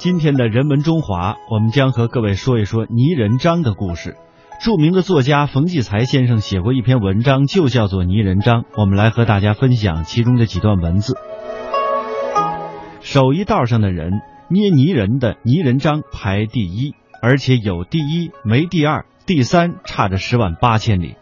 今天的人文中华，我们将和各位说一说泥人张的故事。著名的作家冯骥才先生写过一篇文章，就叫做《泥人张》。我们来和大家分享其中的几段文字。手艺道上的人捏泥人的泥人张排第一，而且有第一没第二，第三差着十万八千里。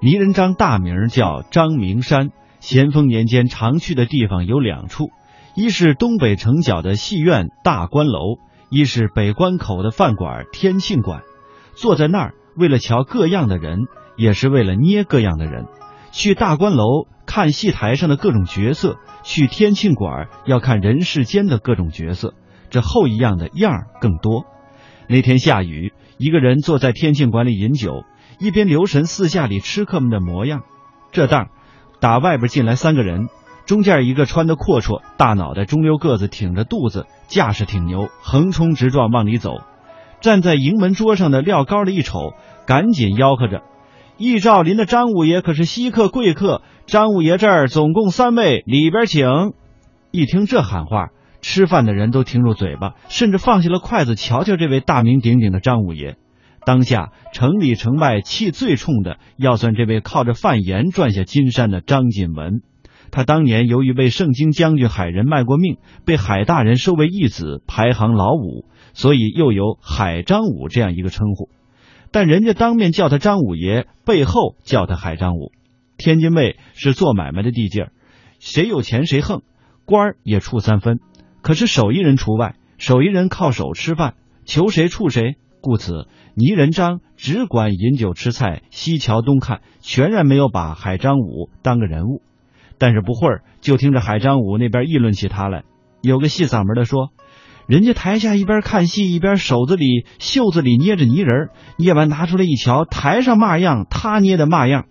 泥人张大名叫张明山，咸丰年间常去的地方有两处。一是东北城角的戏院大观楼，一是北关口的饭馆天庆馆。坐在那儿，为了瞧各样的人，也是为了捏各样的人。去大观楼看戏台上的各种角色，去天庆馆要看人世间的各种角色。这后一样的样儿更多。那天下雨，一个人坐在天庆馆里饮酒，一边留神四下里吃客们的模样。这当，打外边进来三个人。中间一个穿的阔绰、大脑袋、中溜个子，挺着肚子，架势挺牛，横冲直撞往里走。站在营门桌上的廖高的一瞅，赶紧吆喝着：“易兆林的张五爷可是稀客贵客，张五爷这儿总共三位，里边请。”一听这喊话，吃饭的人都停住嘴巴，甚至放下了筷子，瞧瞧这位大名鼎鼎的张五爷。当下城里城外气最冲的，要算这位靠着贩盐赚下金山的张锦文。他当年由于为圣经将军海人卖过命，被海大人收为义子，排行老五，所以又有海张五这样一个称呼。但人家当面叫他张五爷，背后叫他海张五。天津卫是做买卖的地界儿，谁有钱谁横，官儿也处三分。可是手艺人除外，手艺人靠手吃饭，求谁处谁。故此，泥人张只管饮酒吃菜，西瞧东看，全然没有把海张五当个人物。但是不会儿，就听着海张武那边议论起他来。有个细嗓门的说：“人家台下一边看戏，一边手子里、袖子里捏着泥人捏完拿出来一瞧，台上嘛样，他捏的嘛样。”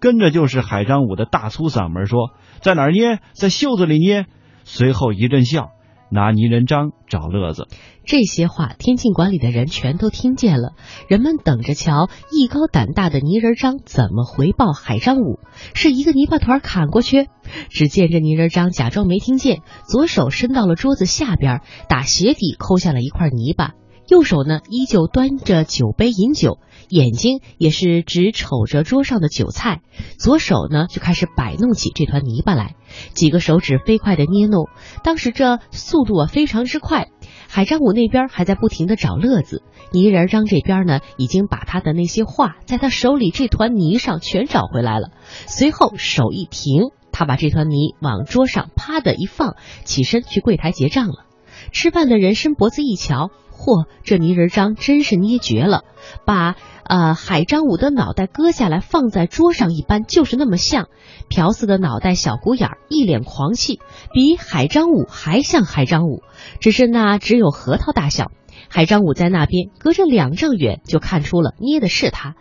跟着就是海张武的大粗嗓门说：“在哪捏？在袖子里捏。”随后一阵笑。拿泥人张找乐子，这些话天庆馆里的人全都听见了。人们等着瞧艺高胆大的泥人张怎么回报海张武。是一个泥巴团砍过去，只见这泥人张假装没听见，左手伸到了桌子下边，打鞋底抠下了一块泥巴。右手呢，依旧端着酒杯饮酒，眼睛也是只瞅着桌上的酒菜。左手呢，就开始摆弄起这团泥巴来，几个手指飞快的捏弄。当时这速度啊，非常之快。海张武那边还在不停的找乐子，泥人张这边呢，已经把他的那些画在他手里这团泥上全找回来了。随后手一停，他把这团泥往桌上啪的一放，起身去柜台结账了。吃饭的人伸脖子一瞧。嚯，这泥人张真是捏绝了，把呃海张武的脑袋割下来放在桌上一般，就是那么像。朴四的脑袋，小鼓眼儿，一脸狂气，比海张武还像海张武，只是那只有核桃大小。海张武在那边隔着两丈远就看出了捏的是他，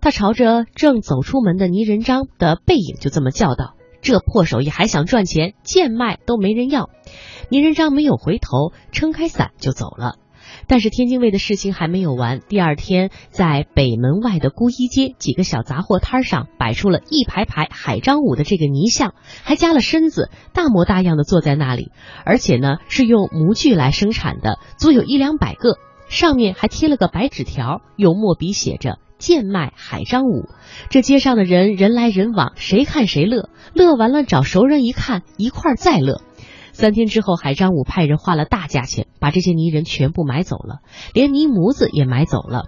他朝着正走出门的泥人张的背影就这么叫道：“这破手艺还想赚钱，贱卖都没人要。”泥人张没有回头，撑开伞就走了。但是天津卫的事情还没有完。第二天，在北门外的孤衣街几个小杂货摊上摆出了一排排海张武的这个泥像，还加了身子，大模大样的坐在那里，而且呢是用模具来生产的，足有一两百个，上面还贴了个白纸条，用墨笔写着“贱卖海张五”。这街上的人人来人往，谁看谁乐，乐完了找熟人一看，一块再乐。三天之后，海张五派人花了大价钱把这些泥人全部买走了，连泥模子也买走了。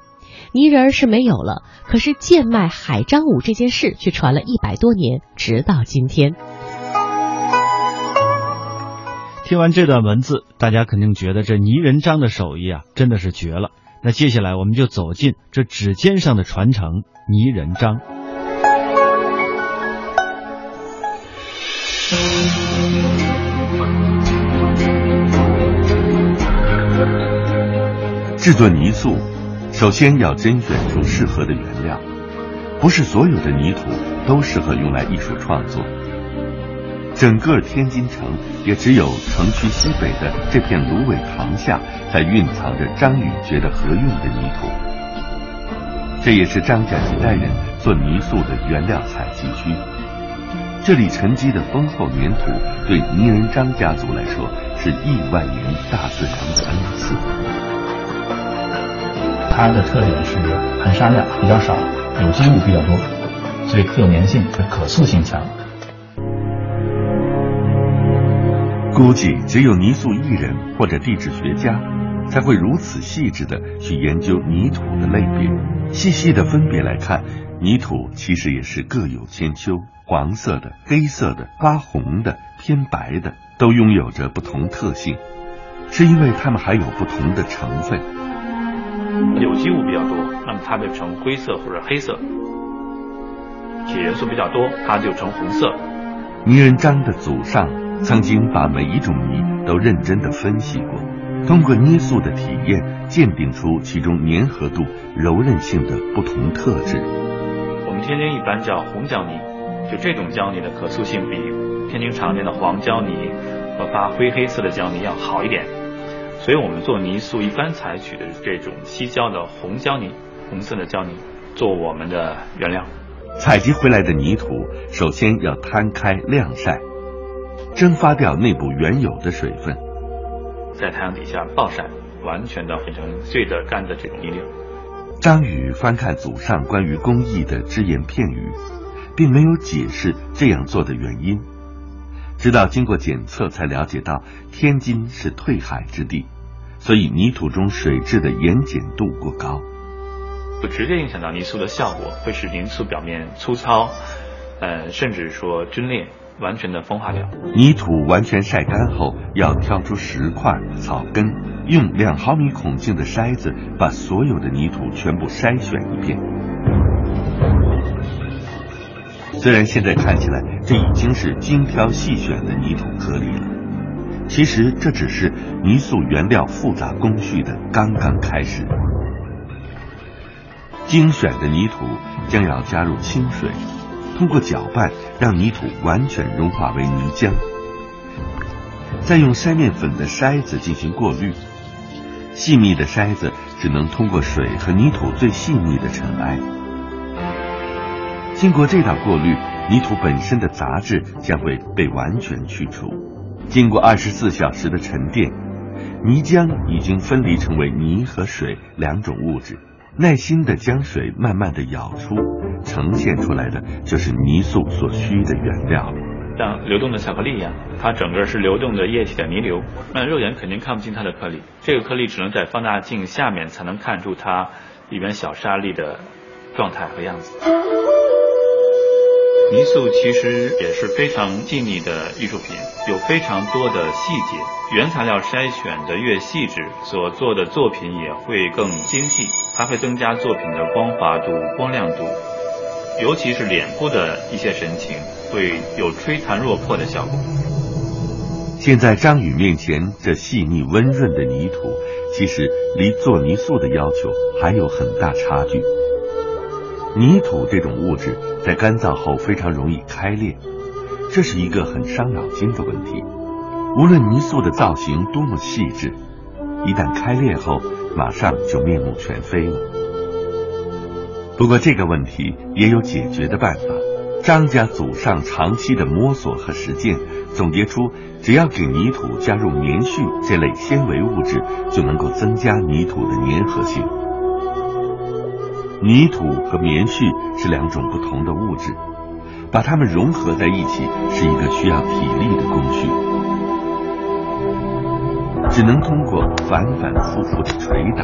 泥人是没有了，可是贱卖海张五这件事却传了一百多年，直到今天。听完这段文字，大家肯定觉得这泥人张的手艺啊，真的是绝了。那接下来我们就走进这指尖上的传承——泥人张。制作泥塑，首先要甄选出适合的原料，不是所有的泥土都适合用来艺术创作。整个天津城也只有城区西北的这片芦苇塘下，才蕴藏着张宇觉得合用的泥土。这也是张家几代人做泥塑的原料采集区。这里沉积的丰厚粘土，对泥人张家族来说是亿万年大自然的恩赐。它的特点是含沙量比较少，有机物比较多，所以可有粘性、可塑性强。估计只有泥塑艺人或者地质学家，才会如此细致的去研究泥土的类别，细细的分别来看，泥土其实也是各有千秋，黄色的、黑色的、发红的、偏白的，都拥有着不同特性，是因为它们还有不同的成分。有机物比较多，那么它就呈灰色或者黑色；铁元素比较多，它就呈红色。泥人张的祖上。曾经把每一种泥都认真的分析过，通过捏塑的体验，鉴定出其中粘合度、柔韧性的不同特质。我们天津一般叫红胶泥，就这种胶泥的可塑性比天津常见的黄胶泥和发灰黑色的胶泥要好一点，所以我们做泥塑一般采取的这种西胶的红胶泥，红色的胶泥做我们的原料。采集回来的泥土首先要摊开晾晒。蒸发掉内部原有的水分，在太阳底下暴晒，完全的变成碎的干的这种泥料。张宇翻看祖上关于工艺的只言片语，并没有解释这样做的原因，直到经过检测才了解到，天津是退海之地，所以泥土中水质的盐碱度过高，就直接影响到泥塑的效果，会使泥塑表面粗糙，呃，甚至说皲裂。完全的风化掉。泥土完全晒干后，要挑出石块、草根，用两毫米孔径的筛子把所有的泥土全部筛选一遍。虽然现在看起来这已经是精挑细选的泥土颗粒了，其实这只是泥塑原料复杂工序的刚刚开始。精选的泥土将要加入清水。通过搅拌，让泥土完全融化为泥浆，再用筛面粉的筛子进行过滤。细密的筛子只能通过水和泥土最细腻的尘埃。经过这道过滤，泥土本身的杂质将会被完全去除。经过二十四小时的沉淀，泥浆已经分离成为泥和水两种物质。耐心的将水慢慢的舀出，呈现出来的就是泥塑所需的原料。像流动的巧克力一样，它整个是流动的液体的泥流，那肉眼肯定看不清它的颗粒，这个颗粒只能在放大镜下面才能看出它里面小沙粒的状态和样子。泥塑其实也是非常细腻的艺术品，有非常多的细节。原材料筛选的越细致，所做的作品也会更精细，它会增加作品的光滑度、光亮度，尤其是脸部的一些神情，会有吹弹若破的效果。现在张宇面前这细腻温润的泥土，其实离做泥塑的要求还有很大差距。泥土这种物质在干燥后非常容易开裂，这是一个很伤脑筋的问题。无论泥塑的造型多么细致，一旦开裂后，马上就面目全非了。不过这个问题也有解决的办法。张家祖上长期的摸索和实践，总结出只要给泥土加入棉絮这类纤维物质，就能够增加泥土的粘合性。泥土和棉絮是两种不同的物质，把它们融合在一起是一个需要体力的工序，只能通过反反复复的捶打。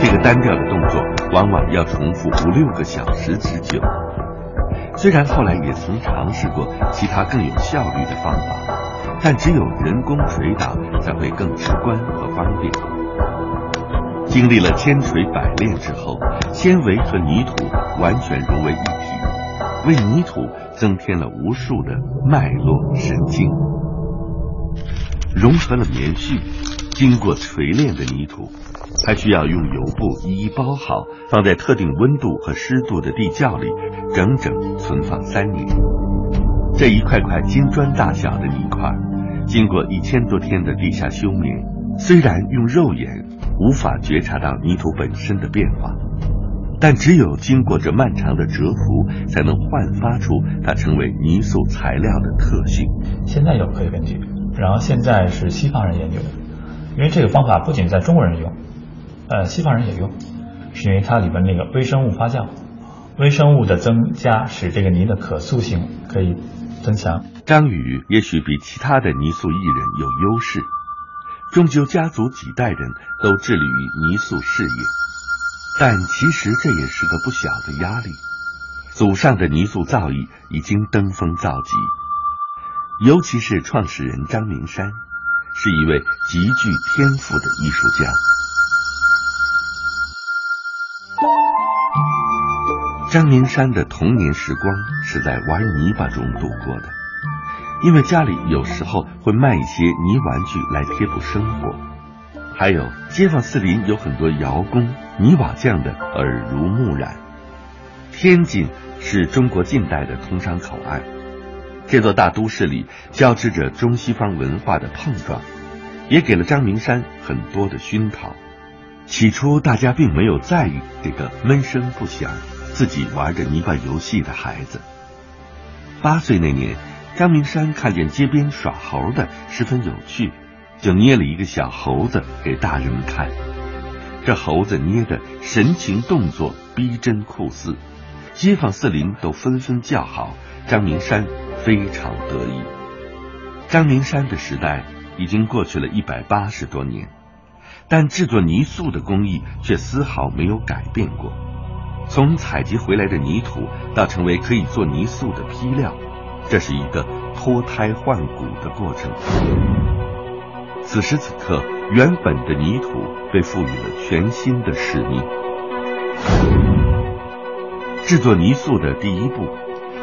这个单调的动作往往要重复五六个小时之久。虽然后来也曾尝试过其他更有效率的方法，但只有人工捶打才会更直观和方便。经历了千锤百炼之后，纤维和泥土完全融为一体，为泥土增添了无数的脉络神经。融合了棉絮，经过锤炼的泥土，还需要用油布一一包好，放在特定温度和湿度的地窖里，整整存放三年。这一块块金砖大小的泥块，经过一千多天的地下休眠，虽然用肉眼。无法觉察到泥土本身的变化，但只有经过这漫长的蛰伏，才能焕发出它成为泥塑材料的特性。现在有科学根据，然后现在是西方人研究的，因为这个方法不仅在中国人用，呃，西方人也用，是因为它里边那个微生物发酵，微生物的增加使这个泥的可塑性可以增强。张宇也许比其他的泥塑艺人有优势，终究家族几代人都致力于泥塑事业。但其实这也是个不小的压力。祖上的泥塑造诣已经登峰造极，尤其是创始人张明山，是一位极具天赋的艺术家。张明山的童年时光是在玩泥巴中度过的，因为家里有时候会卖一些泥玩具来贴补生活，还有街坊四邻有很多窑工。泥瓦匠的耳濡目染。天津是中国近代的通商口岸，这座大都市里交织着中西方文化的碰撞，也给了张明山很多的熏陶。起初，大家并没有在意这个闷声不响、自己玩着泥巴游戏的孩子。八岁那年，张明山看见街边耍猴的十分有趣，就捏了一个小猴子给大人们看。这猴子捏的神情动作逼真酷似，街坊四邻都纷纷叫好。张明山非常得意。张明山的时代已经过去了一百八十多年，但制作泥塑的工艺却丝毫没有改变过。从采集回来的泥土到成为可以做泥塑的坯料，这是一个脱胎换骨的过程。此时此刻。原本的泥土被赋予了全新的使命。制作泥塑的第一步，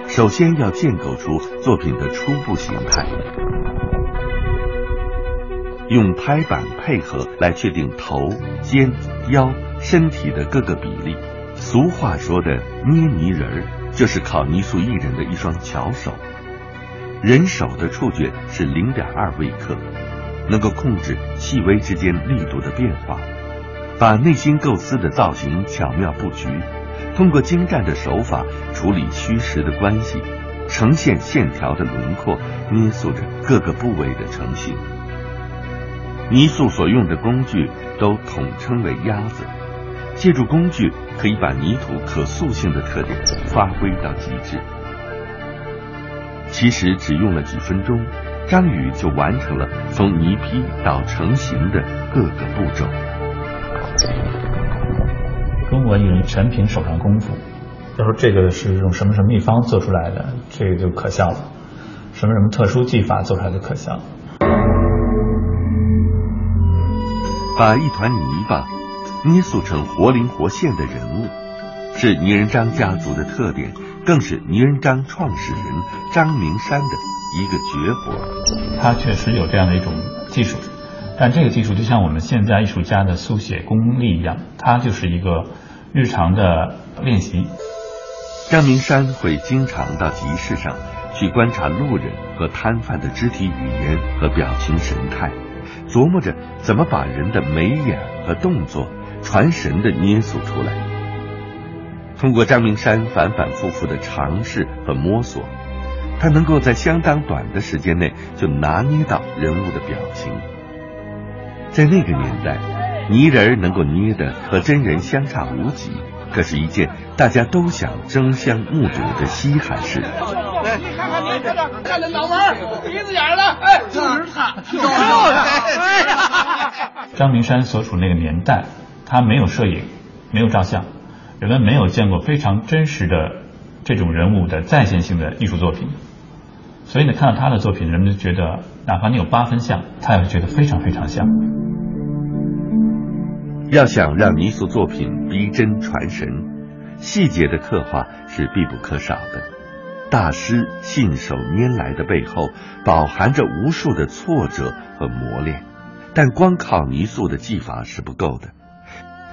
首先要建构出作品的初步形态，用拍板配合来确定头、肩、腰、身体的各个比例。俗话说的捏泥人儿，就是考泥塑艺人的一双巧手。人手的触觉是零点二微克。能够控制细微之间力度的变化，把内心构思的造型巧妙布局，通过精湛的手法处理虚实的关系，呈现线条的轮廓，捏塑着各个部位的成型。泥塑所用的工具都统称为鸭子，借助工具可以把泥土可塑性的特点发挥到极致。其实只用了几分钟。张宇就完成了从泥坯到成型的各个步骤。中国艺人全凭手上功夫。要说这个是用什么什么秘方做出来的，这个就可笑了。什么什么特殊技法做出来的可笑。把一团泥巴捏塑成活灵活现的人物，是泥人张家族的特点，更是泥人张创始人张明山的。一个绝活，他确实有这样的一种技术，但这个技术就像我们现在艺术家的速写功力一样，它就是一个日常的练习。张明山会经常到集市上去观察路人和摊贩的肢体语言和表情神态，琢磨着怎么把人的眉眼和动作传神的捏塑出来。通过张明山反反复复的尝试和摸索。他能够在相当短的时间内就拿捏到人物的表情。在那个年代，泥人能够捏的和真人相差无几，可是一件大家都想争相目睹的稀罕事。你看看你这个，看这脑门、鼻子眼儿的，哎，就是他，就是他。张明山所处那个年代，他没有摄影，没有照相，人们没有见过非常真实的这种人物的再现性的艺术作品。所以呢，看到他的作品，人们就觉得，哪怕你有八分像，他也会觉得非常非常像。要想让泥塑作品逼真传神，细节的刻画是必不可少的。大师信手拈来的背后，饱含着无数的挫折和磨练。但光靠泥塑的技法是不够的，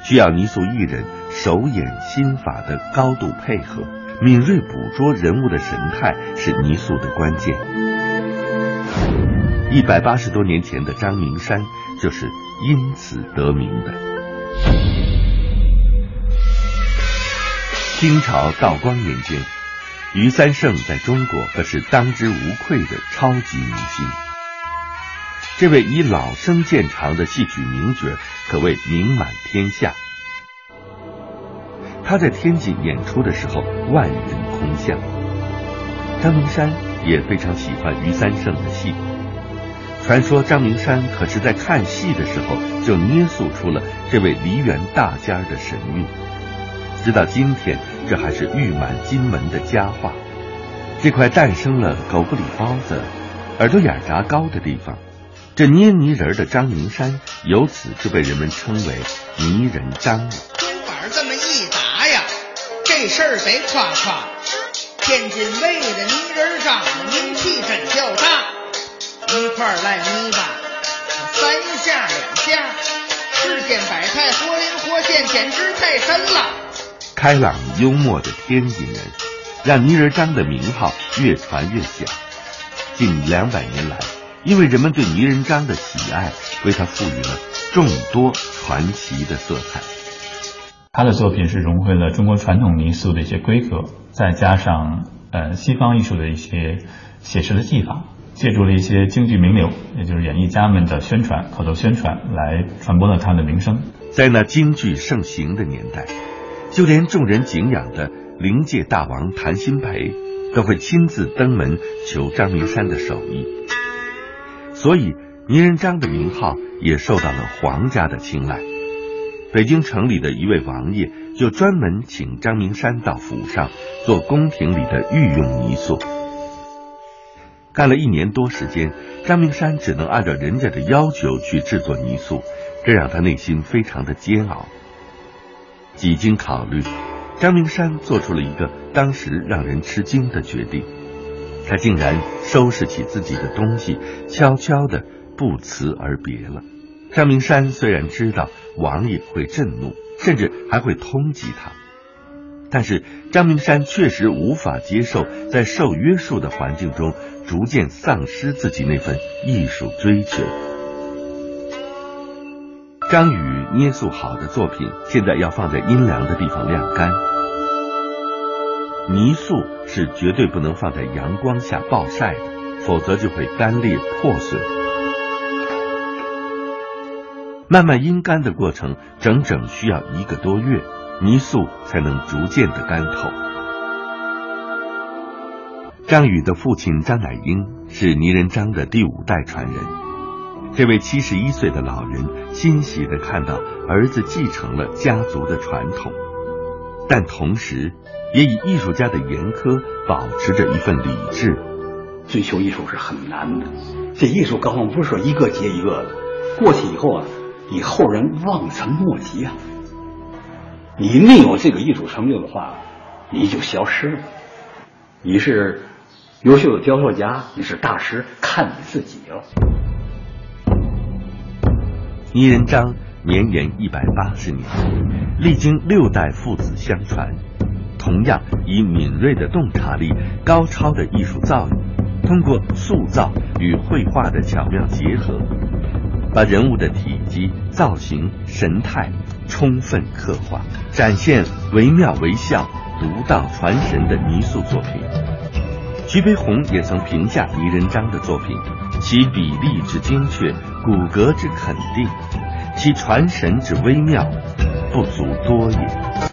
需要泥塑艺人手眼心法的高度配合。敏锐捕捉人物的神态是泥塑的关键。一百八十多年前的张明山就是因此得名的。清朝道光年间，余三胜在中国可是当之无愧的超级明星。这位以老生见长的戏曲名角可谓名满天下。他在天津演出的时候，万人空巷。张明山也非常喜欢余三胜的戏。传说张明山可是在看戏的时候就捏塑出了这位梨园大家的神韵。直到今天，这还是誉满金门的佳话。这块诞生了狗不理包子、耳朵眼炸糕的地方，这捏泥人的张明山，由此就被人们称为泥人张了。今晚这么一打呀，这事儿得夸夸。天津卫的泥人张名气真较大，一块烂泥巴，三下两下，世间百态，活灵活现，简直太神了。开朗幽默的天津人，让泥人张的名号越传越响。近两百年来，因为人们对泥人张的喜爱，为他赋予了众多传奇的色彩。他的作品是融汇了中国传统泥塑的一些规格，再加上呃西方艺术的一些写实的技法，借助了一些京剧名流，也就是演艺家们的宣传、口头宣传，来传播了他的名声。在那京剧盛行的年代。就连众人敬仰的灵界大王谭鑫培，都会亲自登门求张明山的手艺，所以泥人张的名号也受到了皇家的青睐。北京城里的一位王爷就专门请张明山到府上做宫廷里的御用泥塑，干了一年多时间，张明山只能按照人家的要求去制作泥塑，这让他内心非常的煎熬。几经考虑，张明山做出了一个当时让人吃惊的决定，他竟然收拾起自己的东西，悄悄的不辞而别了。张明山虽然知道王爷会震怒，甚至还会通缉他，但是张明山确实无法接受在受约束的环境中逐渐丧失自己那份艺术追求。张宇捏塑好的作品，现在要放在阴凉的地方晾干。泥塑是绝对不能放在阳光下暴晒的，否则就会干裂破损。慢慢阴干的过程，整整需要一个多月，泥塑才能逐渐的干透。张宇的父亲张乃英是泥人张的第五代传人。这位七十一岁的老人欣喜的看到儿子继承了家族的传统，但同时也以艺术家的严苛保持着一份理智。追求艺术是很难的，这艺术高峰不是说一个接一个的，过去以后啊，你后人望尘莫及啊。你没有这个艺术成就的话，你就消失了。你是优秀的雕塑家，你是大师，看你自己了。泥人张绵延一百八十年，历经六代父子相传，同样以敏锐的洞察力、高超的艺术造诣，通过塑造与绘画的巧妙结合，把人物的体积、造型、神态充分刻画，展现惟妙惟肖、独到传神的泥塑作品。徐悲鸿也曾评价泥人张的作品。其比例之精确，骨骼之肯定，其传神之微妙，不足多也。